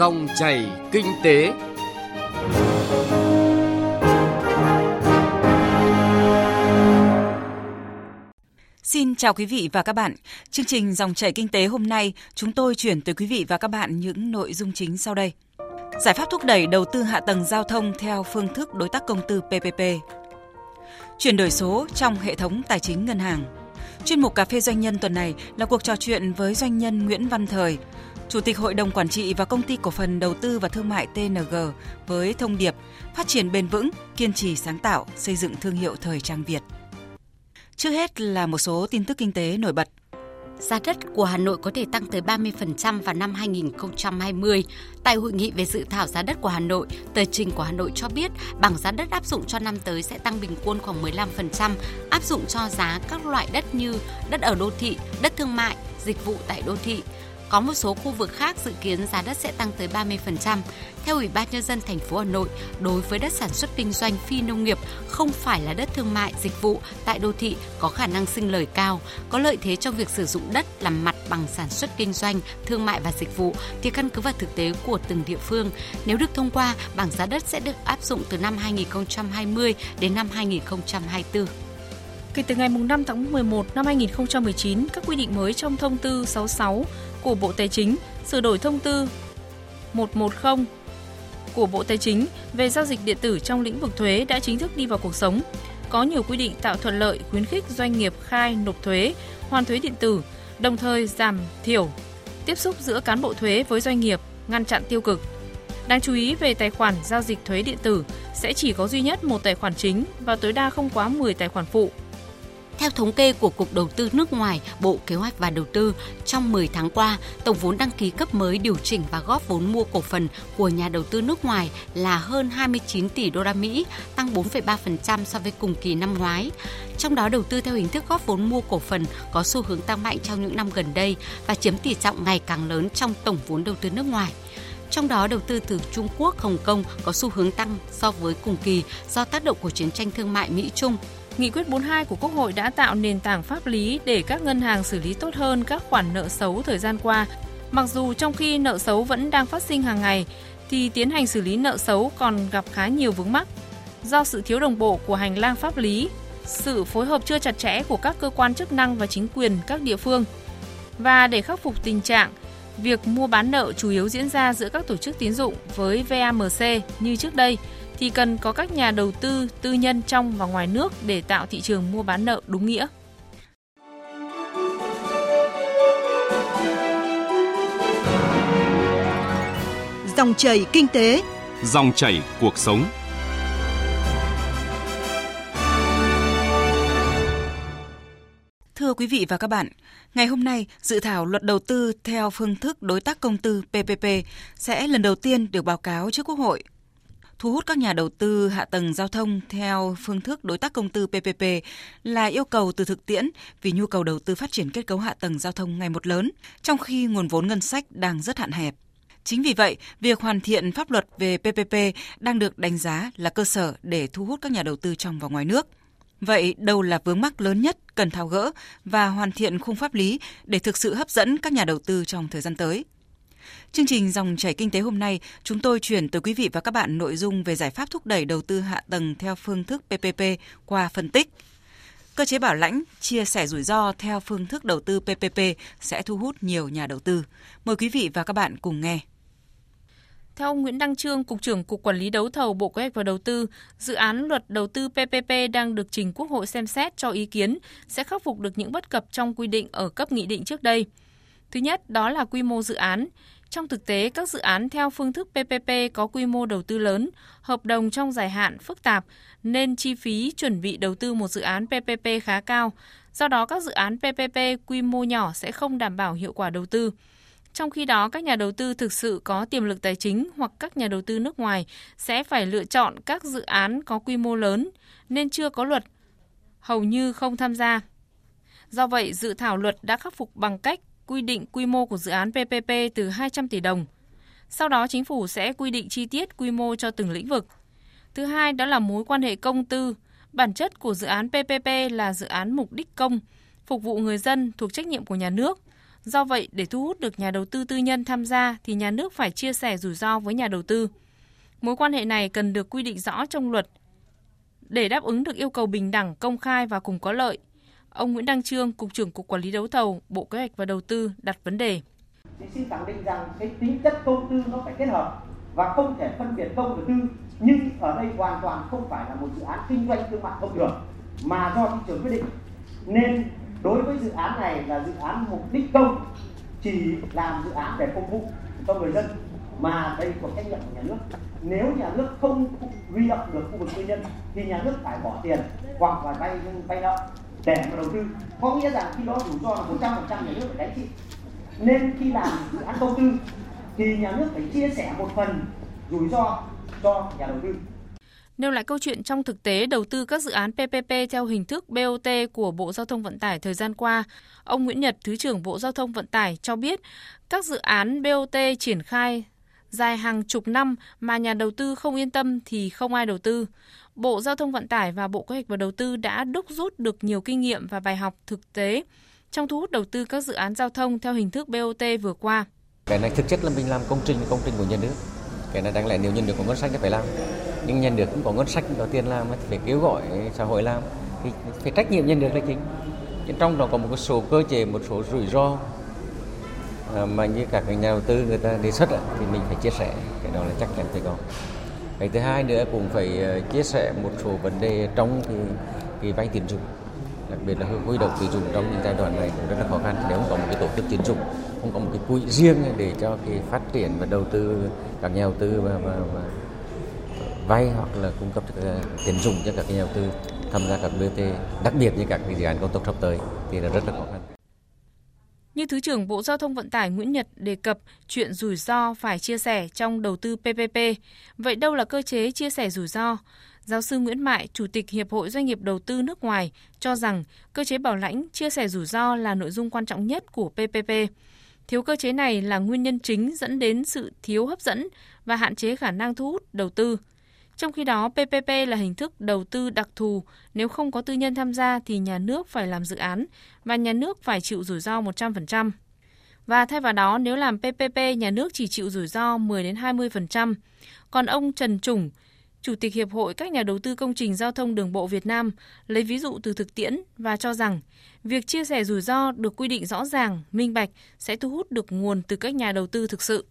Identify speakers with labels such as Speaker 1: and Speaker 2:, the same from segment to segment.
Speaker 1: Dòng chảy kinh tế.
Speaker 2: Xin chào quý vị và các bạn. Chương trình Dòng chảy kinh tế hôm nay, chúng tôi chuyển tới quý vị và các bạn những nội dung chính sau đây. Giải pháp thúc đẩy đầu tư hạ tầng giao thông theo phương thức đối tác công tư PPP. Chuyển đổi số trong hệ thống tài chính ngân hàng. Chuyên mục Cà phê Doanh nhân tuần này là cuộc trò chuyện với doanh nhân Nguyễn Văn Thời, Chủ tịch Hội đồng Quản trị và Công ty Cổ phần Đầu tư và Thương mại TNG với thông điệp phát triển bền vững, kiên trì sáng tạo, xây dựng thương hiệu thời trang Việt. Trước hết là một số tin tức kinh tế nổi bật.
Speaker 3: Giá đất của Hà Nội có thể tăng tới 30% vào năm 2020. Tại hội nghị về dự thảo giá đất của Hà Nội, tờ trình của Hà Nội cho biết bảng giá đất áp dụng cho năm tới sẽ tăng bình quân khoảng 15%, áp dụng cho giá các loại đất như đất ở đô thị, đất thương mại, dịch vụ tại đô thị, có một số khu vực khác dự kiến giá đất sẽ tăng tới 30%. Theo Ủy ban nhân dân thành phố Hà Nội, đối với đất sản xuất kinh doanh phi nông nghiệp không phải là đất thương mại, dịch vụ tại đô thị có khả năng sinh lời cao, có lợi thế trong việc sử dụng đất làm mặt bằng sản xuất kinh doanh, thương mại và dịch vụ thì căn cứ vào thực tế của từng địa phương. Nếu được thông qua, bảng giá đất sẽ được áp dụng từ năm 2020 đến năm 2024.
Speaker 4: Kể từ ngày 5 tháng 11 năm 2019, các quy định mới trong thông tư 66 của Bộ Tài chính sửa đổi thông tư 110 của Bộ Tài chính về giao dịch điện tử trong lĩnh vực thuế đã chính thức đi vào cuộc sống. Có nhiều quy định tạo thuận lợi khuyến khích doanh nghiệp khai nộp thuế, hoàn thuế điện tử, đồng thời giảm thiểu tiếp xúc giữa cán bộ thuế với doanh nghiệp, ngăn chặn tiêu cực. Đáng chú ý về tài khoản giao dịch thuế điện tử sẽ chỉ có duy nhất một tài khoản chính và tối đa không quá 10 tài khoản phụ.
Speaker 3: Theo thống kê của Cục Đầu tư nước ngoài, Bộ Kế hoạch và Đầu tư, trong 10 tháng qua, tổng vốn đăng ký cấp mới điều chỉnh và góp vốn mua cổ phần của nhà đầu tư nước ngoài là hơn 29 tỷ đô la Mỹ, tăng 4,3% so với cùng kỳ năm ngoái. Trong đó đầu tư theo hình thức góp vốn mua cổ phần có xu hướng tăng mạnh trong những năm gần đây và chiếm tỷ trọng ngày càng lớn trong tổng vốn đầu tư nước ngoài. Trong đó đầu tư từ Trung Quốc, Hồng Kông có xu hướng tăng so với cùng kỳ do tác động của chiến tranh thương mại Mỹ-Trung
Speaker 4: Nghị quyết 42 của Quốc hội đã tạo nền tảng pháp lý để các ngân hàng xử lý tốt hơn các khoản nợ xấu thời gian qua. Mặc dù trong khi nợ xấu vẫn đang phát sinh hàng ngày, thì tiến hành xử lý nợ xấu còn gặp khá nhiều vướng mắc. Do sự thiếu đồng bộ của hành lang pháp lý, sự phối hợp chưa chặt chẽ của các cơ quan chức năng và chính quyền các địa phương. Và để khắc phục tình trạng, việc mua bán nợ chủ yếu diễn ra giữa các tổ chức tín dụng với VAMC như trước đây – thì cần có các nhà đầu tư tư nhân trong và ngoài nước để tạo thị trường mua bán nợ đúng nghĩa.
Speaker 5: Dòng chảy kinh tế,
Speaker 6: dòng chảy cuộc sống.
Speaker 2: Thưa quý vị và các bạn, ngày hôm nay, dự thảo luật đầu tư theo phương thức đối tác công tư PPP sẽ lần đầu tiên được báo cáo trước Quốc hội thu hút các nhà đầu tư hạ tầng giao thông theo phương thức đối tác công tư PPP là yêu cầu từ thực tiễn vì nhu cầu đầu tư phát triển kết cấu hạ tầng giao thông ngày một lớn, trong khi nguồn vốn ngân sách đang rất hạn hẹp. Chính vì vậy, việc hoàn thiện pháp luật về PPP đang được đánh giá là cơ sở để thu hút các nhà đầu tư trong và ngoài nước. Vậy đâu là vướng mắc lớn nhất cần tháo gỡ và hoàn thiện khung pháp lý để thực sự hấp dẫn các nhà đầu tư trong thời gian tới? Chương trình Dòng chảy kinh tế hôm nay, chúng tôi chuyển tới quý vị và các bạn nội dung về giải pháp thúc đẩy đầu tư hạ tầng theo phương thức PPP qua phân tích. Cơ chế bảo lãnh, chia sẻ rủi ro theo phương thức đầu tư PPP sẽ thu hút nhiều nhà đầu tư. Mời quý vị và các bạn cùng nghe.
Speaker 4: Theo ông Nguyễn Đăng Trương, Cục trưởng Cục Quản lý Đấu thầu Bộ Kế hoạch và Đầu tư, dự án luật đầu tư PPP đang được trình Quốc hội xem xét cho ý kiến sẽ khắc phục được những bất cập trong quy định ở cấp nghị định trước đây. Thứ nhất, đó là quy mô dự án. Trong thực tế, các dự án theo phương thức PPP có quy mô đầu tư lớn, hợp đồng trong dài hạn phức tạp, nên chi phí chuẩn bị đầu tư một dự án PPP khá cao. Do đó, các dự án PPP quy mô nhỏ sẽ không đảm bảo hiệu quả đầu tư. Trong khi đó, các nhà đầu tư thực sự có tiềm lực tài chính hoặc các nhà đầu tư nước ngoài sẽ phải lựa chọn các dự án có quy mô lớn nên chưa có luật, hầu như không tham gia. Do vậy, dự thảo luật đã khắc phục bằng cách quy định quy mô của dự án PPP từ 200 tỷ đồng. Sau đó chính phủ sẽ quy định chi tiết quy mô cho từng lĩnh vực. Thứ hai đó là mối quan hệ công tư. Bản chất của dự án PPP là dự án mục đích công, phục vụ người dân thuộc trách nhiệm của nhà nước. Do vậy, để thu hút được nhà đầu tư tư nhân tham gia thì nhà nước phải chia sẻ rủi ro với nhà đầu tư. Mối quan hệ này cần được quy định rõ trong luật để đáp ứng được yêu cầu bình đẳng, công khai và cùng có lợi. Ông Nguyễn Đăng Trương, Cục trưởng Cục Quản lý Đấu thầu, Bộ Kế hoạch và Đầu tư đặt vấn đề.
Speaker 7: Thì xin khẳng định rằng cái tính chất công tư nó phải kết hợp và không thể phân biệt công và tư nhưng ở đây hoàn toàn không phải là một dự án kinh doanh thương mại thông thường mà do thị trường quyết định. Nên đối với dự án này là dự án mục đích công chỉ làm dự án để phục vụ cho người dân mà đây thuộc trách nhiệm của nhà nước. Nếu nhà nước không huy động được khu vực tư nhân thì nhà nước phải bỏ tiền hoặc là vay vay nợ để mà đầu tư. Có nghĩa rằng khi đó rủi ro là một trăm phần trăm nhà nước phải gánh chịu. Nên khi làm dự án công tư thì nhà nước phải chia sẻ một phần rủi ro cho nhà đầu tư.
Speaker 4: Nêu lại câu chuyện trong thực tế đầu tư các dự án PPP theo hình thức BOT của Bộ Giao thông Vận tải thời gian qua, ông Nguyễn Nhật, Thứ trưởng Bộ Giao thông Vận tải cho biết các dự án BOT triển khai dài hàng chục năm mà nhà đầu tư không yên tâm thì không ai đầu tư. Bộ Giao thông Vận tải và Bộ Kế hoạch và Đầu tư đã đúc rút được nhiều kinh nghiệm và bài học thực tế trong thu hút đầu tư các dự án giao thông theo hình thức BOT vừa qua.
Speaker 8: Cái này thực chất là mình làm công trình công trình của nhà nước. Cái này đáng lẽ nếu nhân được có ngân sách thì phải làm. Nhưng nhà nước cũng có ngân sách có tiền làm thì phải kêu gọi xã hội làm thì phải trách nhiệm nhân được là chính. Trong đó có một số cơ chế, một số rủi ro à, mà như các nhà đầu tư người ta đề xuất thì mình phải chia sẻ cái đó là chắc chắn phải có cái thứ hai nữa cũng phải ờ, chia sẻ một số vấn đề trong cái, cái vay tiền dụng. Đặc biệt là huy động tín dụng trong những giai đoạn này cũng rất là khó khăn nếu không có một cái tổ chức tín dụng không có một cái quỹ riêng để cho cái phát triển và đầu tư các nhà đầu tư và, và, và vay hoặc là cung cấp ờ, tiền dụng cho các nhà đầu tư tham gia các BT đặc biệt như các cái dự án cao tốc sắp tới thì là rất là khó khăn
Speaker 4: như Thứ trưởng Bộ Giao thông Vận tải Nguyễn Nhật đề cập chuyện rủi ro phải chia sẻ trong đầu tư PPP. Vậy đâu là cơ chế chia sẻ rủi ro? Giáo sư Nguyễn Mại, Chủ tịch Hiệp hội Doanh nghiệp Đầu tư nước ngoài, cho rằng cơ chế bảo lãnh chia sẻ rủi ro là nội dung quan trọng nhất của PPP. Thiếu cơ chế này là nguyên nhân chính dẫn đến sự thiếu hấp dẫn và hạn chế khả năng thu hút đầu tư. Trong khi đó, PPP là hình thức đầu tư đặc thù, nếu không có tư nhân tham gia thì nhà nước phải làm dự án và nhà nước phải chịu rủi ro 100%. Và thay vào đó, nếu làm PPP, nhà nước chỉ chịu rủi ro 10 đến 20%. Còn ông Trần Trùng, Chủ tịch Hiệp hội các nhà đầu tư công trình giao thông đường bộ Việt Nam lấy ví dụ từ thực tiễn và cho rằng việc chia sẻ rủi ro được quy định rõ ràng, minh bạch sẽ thu hút được nguồn từ các nhà đầu tư thực sự.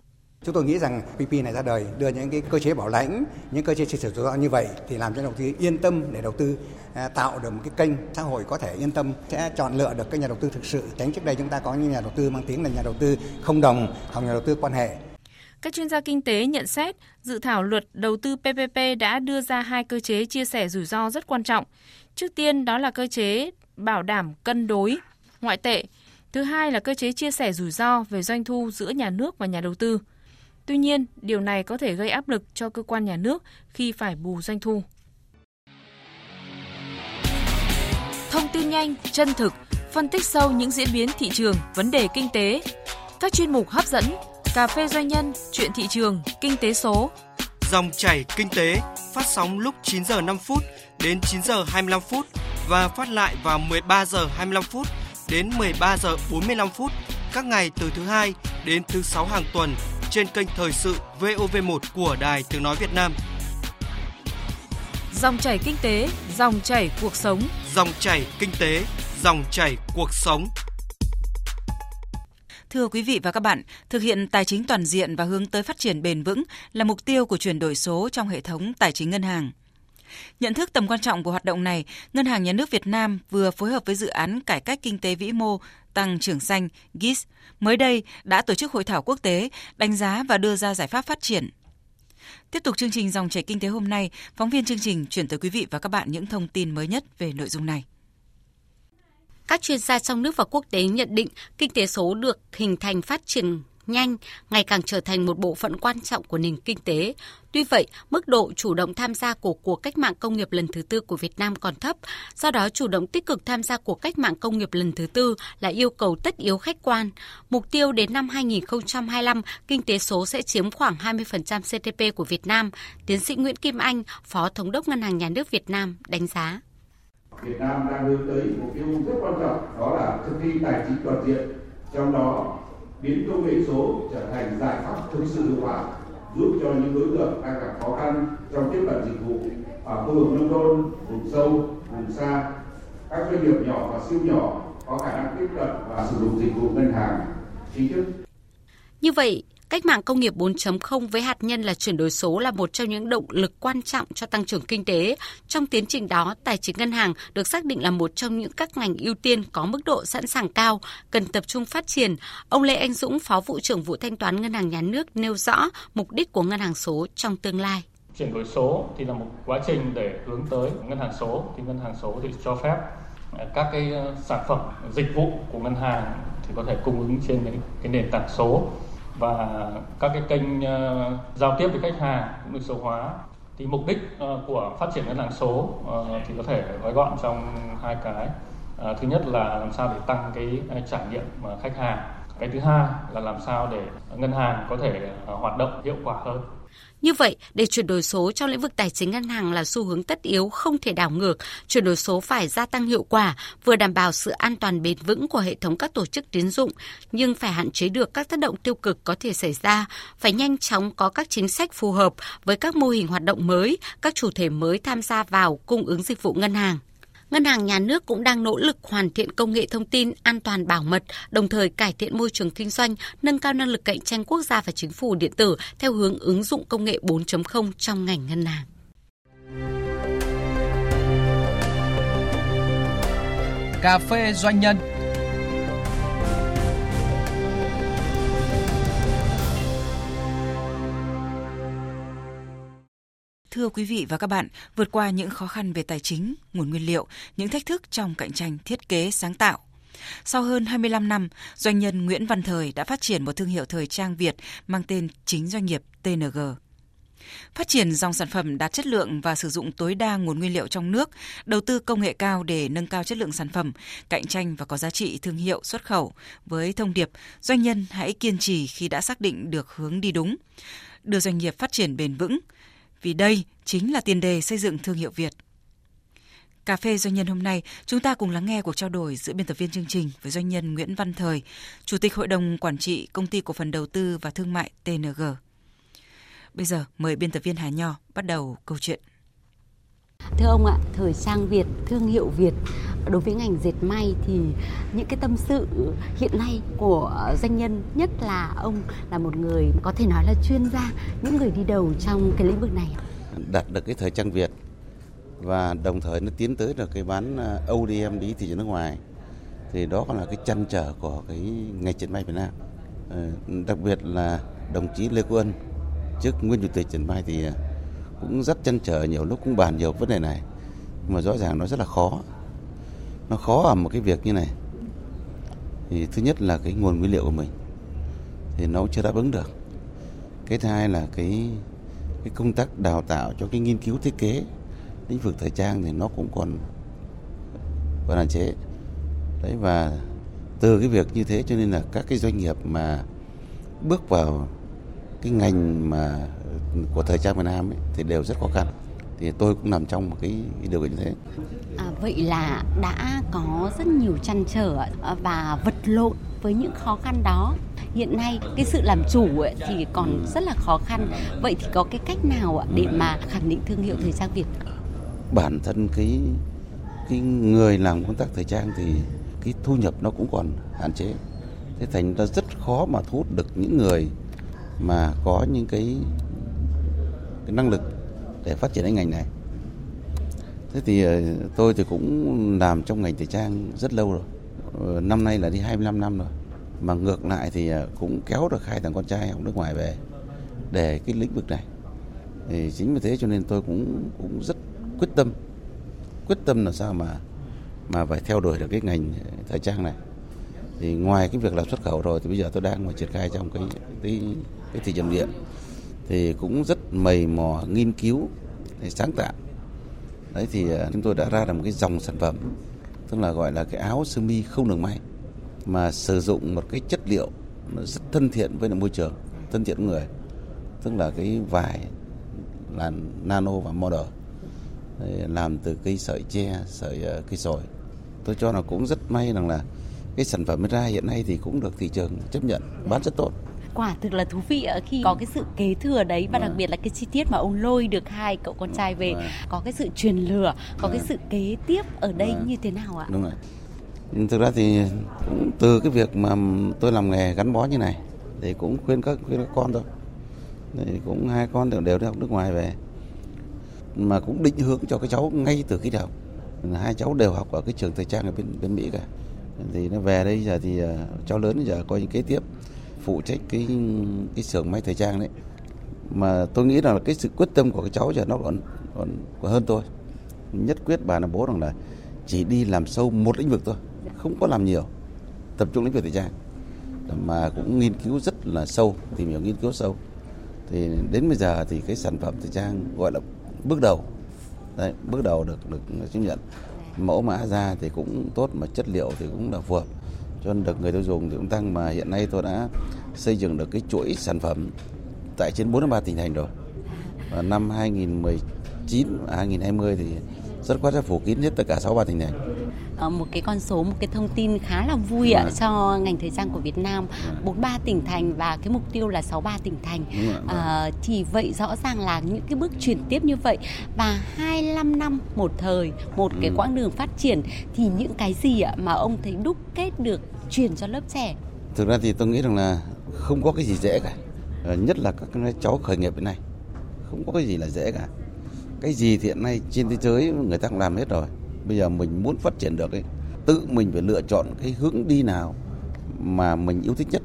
Speaker 9: Chúng tôi nghĩ rằng PP này ra đời đưa những cái cơ chế bảo lãnh, những cơ chế chia sẻ rủi ro như vậy thì làm cho đầu tư yên tâm để đầu tư à, tạo được một cái kênh xã hội có thể yên tâm sẽ chọn lựa được các nhà đầu tư thực sự. Tránh trước đây chúng ta có những nhà đầu tư mang tiếng là nhà đầu tư không đồng hoặc nhà đầu tư quan hệ.
Speaker 4: Các chuyên gia kinh tế nhận xét, dự thảo luật đầu tư PPP đã đưa ra hai cơ chế chia sẻ rủi ro rất quan trọng. Trước tiên đó là cơ chế bảo đảm cân đối ngoại tệ. Thứ hai là cơ chế chia sẻ rủi ro về doanh thu giữa nhà nước và nhà đầu tư. Tuy nhiên, điều này có thể gây áp lực cho cơ quan nhà nước khi phải bù doanh thu. Thông tin nhanh, chân thực, phân tích sâu những diễn biến thị trường, vấn đề kinh tế. Các chuyên mục hấp dẫn, cà phê doanh nhân, chuyện thị trường, kinh tế số.
Speaker 10: Dòng chảy kinh tế phát sóng lúc 9 giờ 5 phút đến 9 giờ 25 phút và phát lại vào 13 giờ 25 phút đến 13 giờ 45 phút các ngày từ thứ hai đến thứ sáu hàng tuần trên kênh Thời sự VOV1 của Đài Tiếng Nói Việt Nam.
Speaker 4: Dòng chảy kinh tế, dòng chảy cuộc sống.
Speaker 10: Dòng chảy kinh tế, dòng chảy cuộc sống.
Speaker 2: Thưa quý vị và các bạn, thực hiện tài chính toàn diện và hướng tới phát triển bền vững là mục tiêu của chuyển đổi số trong hệ thống tài chính ngân hàng. Nhận thức tầm quan trọng của hoạt động này, Ngân hàng Nhà nước Việt Nam vừa phối hợp với dự án cải cách kinh tế vĩ mô tăng trưởng xanh GIS mới đây đã tổ chức hội thảo quốc tế đánh giá và đưa ra giải pháp phát triển. Tiếp tục chương trình dòng chảy kinh tế hôm nay, phóng viên chương trình chuyển tới quý vị và các bạn những thông tin mới nhất về nội dung này.
Speaker 3: Các chuyên gia trong nước và quốc tế nhận định kinh tế số được hình thành phát triển nhanh, ngày càng trở thành một bộ phận quan trọng của nền kinh tế. Tuy vậy, mức độ chủ động tham gia của cuộc cách mạng công nghiệp lần thứ tư của Việt Nam còn thấp, do đó chủ động tích cực tham gia cuộc cách mạng công nghiệp lần thứ tư là yêu cầu tất yếu khách quan. Mục tiêu đến năm 2025, kinh tế số sẽ chiếm khoảng 20% GDP của Việt Nam, tiến sĩ Nguyễn Kim Anh, Phó Thống đốc Ngân hàng Nhà nước Việt Nam đánh giá.
Speaker 11: Việt Nam đang hướng tới mục tiêu rất quan trọng đó là thực thi tài chính toàn diện Trong đó, biến công nghệ số trở thành giải pháp thực sự hiệu quả giúp cho những đối tượng đang gặp khó khăn trong tiếp cận dịch vụ ở khu vực nông thôn, vùng sâu, vùng xa, các doanh nghiệp nhỏ và siêu nhỏ có khả năng tiếp cận và sử dụng dịch vụ ngân hàng chính thức.
Speaker 3: Như vậy, Cách mạng công nghiệp 4.0 với hạt nhân là chuyển đổi số là một trong những động lực quan trọng cho tăng trưởng kinh tế. Trong tiến trình đó, tài chính ngân hàng được xác định là một trong những các ngành ưu tiên có mức độ sẵn sàng cao, cần tập trung phát triển. Ông Lê Anh Dũng, Phó vụ trưởng vụ thanh toán Ngân hàng Nhà nước nêu rõ mục đích của ngân hàng số trong tương lai.
Speaker 12: Chuyển đổi số thì là một quá trình để hướng tới ngân hàng số thì ngân hàng số thì cho phép à, các cái à, sản phẩm dịch vụ của ngân hàng thì có thể cung ứng trên cái, cái nền tảng số và các cái kênh uh, giao tiếp với khách hàng cũng được số hóa. Thì mục đích uh, của phát triển ngân hàng số uh, thì có thể gói gọn trong hai cái. Uh, thứ nhất là làm sao để tăng cái trải nghiệm uh, khách hàng. Cái thứ hai là làm sao để ngân hàng có thể uh, hoạt động hiệu quả hơn
Speaker 3: như vậy, để chuyển đổi số trong lĩnh vực tài chính ngân hàng là xu hướng tất yếu không thể đảo ngược, chuyển đổi số phải gia tăng hiệu quả, vừa đảm bảo sự an toàn bền vững của hệ thống các tổ chức tín dụng, nhưng phải hạn chế được các tác động tiêu cực có thể xảy ra, phải nhanh chóng có các chính sách phù hợp với các mô hình hoạt động mới, các chủ thể mới tham gia vào cung ứng dịch vụ ngân hàng. Ngân hàng Nhà nước cũng đang nỗ lực hoàn thiện công nghệ thông tin an toàn bảo mật, đồng thời cải thiện môi trường kinh doanh, nâng cao năng lực cạnh tranh quốc gia và chính phủ điện tử theo hướng ứng dụng công nghệ 4.0 trong ngành ngân hàng.
Speaker 1: Cà phê doanh nhân
Speaker 2: Thưa quý vị và các bạn, vượt qua những khó khăn về tài chính, nguồn nguyên liệu, những thách thức trong cạnh tranh thiết kế sáng tạo. Sau hơn 25 năm, doanh nhân Nguyễn Văn Thời đã phát triển một thương hiệu thời trang Việt mang tên chính doanh nghiệp TNG. Phát triển dòng sản phẩm đạt chất lượng và sử dụng tối đa nguồn nguyên liệu trong nước, đầu tư công nghệ cao để nâng cao chất lượng sản phẩm, cạnh tranh và có giá trị thương hiệu xuất khẩu với thông điệp doanh nhân hãy kiên trì khi đã xác định được hướng đi đúng, đưa doanh nghiệp phát triển bền vững, vì đây chính là tiền đề xây dựng thương hiệu Việt. Cà phê doanh nhân hôm nay, chúng ta cùng lắng nghe cuộc trao đổi giữa biên tập viên chương trình với doanh nhân Nguyễn Văn Thời, Chủ tịch Hội đồng Quản trị Công ty Cổ phần Đầu tư và Thương mại TNG. Bây giờ, mời biên tập viên Hà Nho bắt đầu câu chuyện.
Speaker 3: Thưa ông ạ, thời trang Việt, thương hiệu Việt đối với ngành dệt may thì những cái tâm sự hiện nay của doanh nhân nhất là ông là một người có thể nói là chuyên gia, những người đi đầu trong cái lĩnh vực này.
Speaker 13: Đạt được cái thời trang Việt và đồng thời nó tiến tới được cái bán à, ODM đi thị trường nước ngoài thì đó còn là cái chăn trở của cái ngành dệt may Việt Nam. Ờ, đặc biệt là đồng chí Lê Quốc Ân trước nguyên chủ tịch dệt may thì à, cũng rất chăn trở, nhiều lúc cũng bàn nhiều vấn đề này. Nhưng mà rõ ràng nó rất là khó. Nó khó ở một cái việc như này. Thì thứ nhất là cái nguồn nguyên liệu của mình. Thì nó chưa đáp ứng được. Cái thứ hai là cái cái công tác đào tạo cho cái nghiên cứu thiết kế, lĩnh vực thời trang thì nó cũng còn còn hạn chế. Đấy, và từ cái việc như thế cho nên là các cái doanh nghiệp mà bước vào cái ngành mà của thời trang Việt Nam ấy, thì đều rất khó khăn thì tôi cũng nằm trong một cái, cái điều kiện như thế.
Speaker 3: À, vậy là đã có rất nhiều chăn trở và vật lộn với những khó khăn đó. Hiện nay cái sự làm chủ ấy thì còn rất là khó khăn. Vậy thì có cái cách nào để mà khẳng định thương hiệu thời trang Việt?
Speaker 13: Bản thân cái cái người làm công tác thời trang thì cái thu nhập nó cũng còn hạn chế. Thế thành ra rất khó mà thu hút được những người mà có những cái cái năng lực để phát triển cái ngành này. Thế thì ờ, tôi thì cũng làm trong ngành thời trang rất lâu rồi. Ờ, năm nay là đi 25 năm rồi. Mà ngược lại thì ờ, cũng kéo được hai thằng con trai học nước ngoài về để cái lĩnh vực này. Thì chính vì thế cho nên tôi cũng cũng rất quyết tâm. Quyết tâm là sao mà mà phải theo đuổi được cái ngành thời trang này. Thì ngoài cái việc làm xuất khẩu rồi thì bây giờ tôi đang mà triển khai trong cái cái, cái thị trường điện thì cũng rất mầy mò nghiên cứu để sáng tạo. Đấy, thì à, chúng tôi đã ra được một cái dòng sản phẩm, tức là gọi là cái áo sơ mi không đường may, mà sử dụng một cái chất liệu nó rất thân thiện với môi trường, thân thiện với người, tức là cái vải là nano và model làm từ cây sợi tre, sợi à, cây sồi. Tôi cho là cũng rất may rằng là cái sản phẩm ra hiện nay thì cũng được thị trường chấp nhận bán rất tốt
Speaker 3: quả thực là thú vị ở khi có cái sự kế thừa đấy và đặc biệt là cái chi tiết mà ông lôi được hai cậu con trai về có cái sự truyền lửa có cái sự kế tiếp ở đây như thế nào ạ?
Speaker 13: Đúng rồi. Thực ra thì cũng từ cái việc mà tôi làm nghề gắn bó như này thì cũng khuyên các khuyên các con thôi. Thì cũng hai con đều đều đi học nước ngoài về. Mà cũng định hướng cho cái cháu ngay từ khi đầu hai cháu đều học ở cái trường thời trang ở bên bên Mỹ cả. Thì nó về đây giờ thì cháu lớn giờ coi như kế tiếp phụ trách cái cái xưởng may thời trang đấy. Mà tôi nghĩ rằng là cái sự quyết tâm của cái cháu giờ nó còn còn, còn hơn tôi. Nhất quyết bà là bố rằng là chỉ đi làm sâu một lĩnh vực thôi không có làm nhiều tập trung lĩnh vực thời trang. Mà cũng nghiên cứu rất là sâu tìm hiểu nghiên cứu sâu. Thì đến bây giờ thì cái sản phẩm thời trang gọi là bước đầu đấy bước đầu được được chứng nhận. Mẫu mã ra thì cũng tốt mà chất liệu thì cũng là phù hợp cho nên được người tiêu dùng thì cũng tăng mà hiện nay tôi đã xây dựng được cái chuỗi sản phẩm tại trên 43 tỉnh thành rồi. Và năm 2019 và 2020 thì rất khoát sẽ phủ kín hết tất cả 63 tỉnh thành
Speaker 3: một cái con số một cái thông tin khá là vui ạ cho ngành thời trang của Việt Nam. 43 tỉnh thành và cái mục tiêu là 63 tỉnh thành. À, thì vậy rõ ràng là những cái bước chuyển tiếp như vậy và 25 năm một thời một cái quãng đường phát triển thì những cái gì ạ mà ông thấy đúc kết được truyền cho lớp trẻ?
Speaker 13: Thực ra thì tôi nghĩ rằng là không có cái gì dễ cả. Nhất là các cháu khởi nghiệp hiện nay. Không có cái gì là dễ cả. Cái gì thì hiện nay trên thế giới người ta cũng làm hết rồi bây giờ mình muốn phát triển được ấy tự mình phải lựa chọn cái hướng đi nào mà mình yêu thích nhất.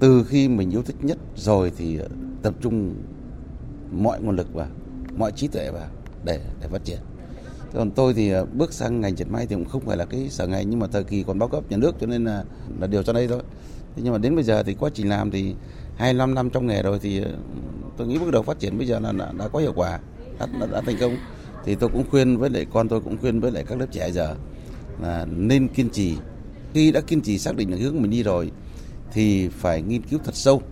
Speaker 13: Từ khi mình yêu thích nhất rồi thì tập trung mọi nguồn lực vào mọi trí tuệ vào để để phát triển. Còn tôi thì à, bước sang ngành dệt may thì cũng không phải là cái sở ngành nhưng mà thời kỳ còn bao cấp nhà nước cho nên là là điều cho đây thôi. Thế nhưng mà đến bây giờ thì quá trình làm thì 25 năm trong nghề rồi thì à, tôi nghĩ bước đầu phát triển bây giờ là đã, đã có hiệu quả đã, đã, đã thành công thì tôi cũng khuyên với lại con tôi cũng khuyên với lại các lớp trẻ giờ là nên kiên trì. Khi đã kiên trì xác định được hướng mình đi rồi thì phải nghiên cứu thật sâu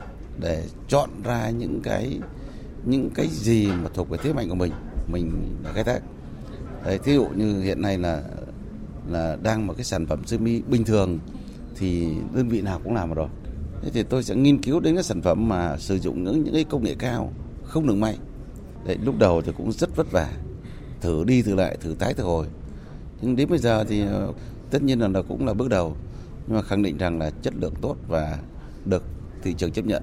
Speaker 13: để chọn ra những cái những cái gì mà thuộc về thế mạnh của mình mình đã khai thác. Đấy, thí dụ như hiện nay là là đang một cái sản phẩm sơ mi bình thường thì đơn vị nào cũng làm rồi. Thế thì tôi sẽ nghiên cứu đến cái sản phẩm mà sử dụng những những cái công nghệ cao không được may. Đấy, lúc đầu thì cũng rất vất vả thử đi thử lại thử tái thử hồi. Nhưng đến bây giờ thì ờ, tất nhiên là, là cũng là bước đầu. Nhưng mà khẳng định rằng là chất lượng tốt và được thị trường chấp nhận.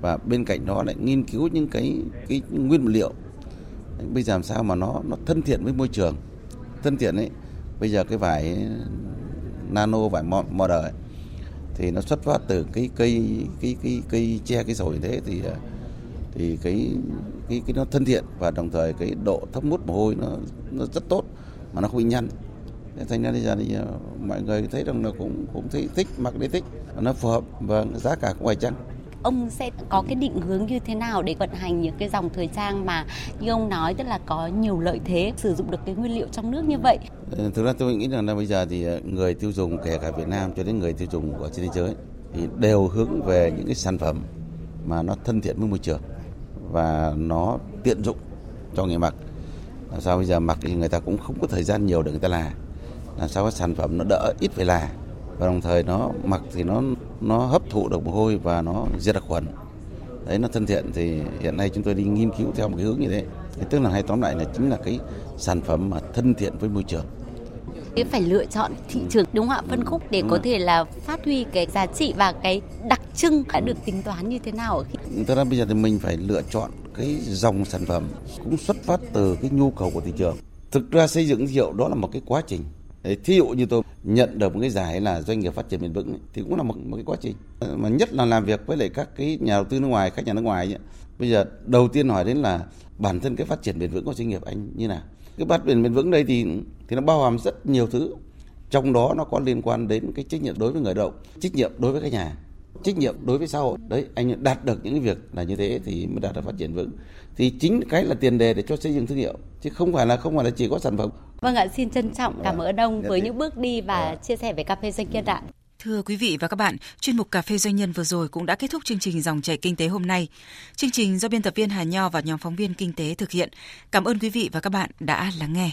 Speaker 13: Và bên cạnh đó lại nghiên cứu những cái cái nguyên liệu. Bây giờ làm sao mà nó nó thân thiện với môi trường? Thân thiện ấy bây giờ cái vải nano vải modern ấy, thì nó xuất phát từ cái cây cái cái cây tre cái sồi thế thì ờ, thì cái cái cái nó thân thiện và đồng thời cái độ thấm hút mồ hôi nó nó rất tốt mà nó không bị nhăn. Thành ra bây giờ thì mọi người thấy rằng là cũng cũng thấy thích mặc để thích. Nó phù hợp và giá cả cũng phải chăng?
Speaker 3: Ông sẽ có cái định hướng như thế nào để vận hành những cái dòng thời trang mà như ông nói tức là có nhiều lợi thế sử dụng được cái nguyên liệu trong nước như vậy?
Speaker 13: Thực ra tôi nghĩ rằng là bây giờ thì người tiêu dùng kể cả Việt Nam cho đến người tiêu dùng của trên thế giới thì đều hướng về những cái sản phẩm mà nó thân thiện với môi trường và nó tiện dụng cho người mặc. Làm sao bây giờ mặc thì người ta cũng không có thời gian nhiều để người ta là làm sao cái sản phẩm nó đỡ ít phải là và đồng thời nó mặc thì nó nó hấp thụ được mồ hôi và nó diệt được khuẩn. Đấy, nó thân thiện thì hiện nay chúng tôi đi nghiên cứu theo một cái hướng như thế. Thì tức là hay tóm lại là chính là cái sản phẩm mà thân thiện với môi trường
Speaker 3: phải lựa chọn thị trường đúng không ạ phân khúc để có thể là phát huy cái giá trị và cái đặc trưng đã được tính toán như thế nào khi
Speaker 13: Thực ra bây giờ thì mình phải lựa chọn cái dòng sản phẩm cũng xuất phát từ cái nhu cầu của thị trường. Thực ra xây dựng thương hiệu đó là một cái quá trình. Đấy, thí dụ như tôi nhận được một cái giải là doanh nghiệp phát triển bền vững thì cũng là một, một cái quá trình. Mà nhất là làm việc với lại các cái nhà đầu tư nước ngoài, khách nhà nước ngoài ấy. Bây giờ đầu tiên hỏi đến là bản thân cái phát triển bền vững của doanh nghiệp anh như nào. Cái phát triển bền vững đây thì thì nó bao hàm rất nhiều thứ. Trong đó nó có liên quan đến cái trách nhiệm đối với người lao động, trách nhiệm đối với khách nhà, trách nhiệm đối với xã hội. Đấy anh đạt được những cái việc là như thế thì mới đạt được phát triển vững. Thì chính cái là tiền đề để cho xây dựng thương hiệu chứ không phải là không phải là chỉ có sản phẩm.
Speaker 3: Vâng ạ xin trân trọng cảm ơn ông với những bước đi và chia sẻ với cà phê doanh nhân ạ
Speaker 2: Thưa quý vị và các bạn, chuyên mục Cà phê Doanh nhân vừa rồi cũng đã kết thúc chương trình Dòng chảy Kinh tế hôm nay. Chương trình do biên tập viên Hà Nho và nhóm phóng viên Kinh tế thực hiện. Cảm ơn quý vị và các bạn đã lắng nghe.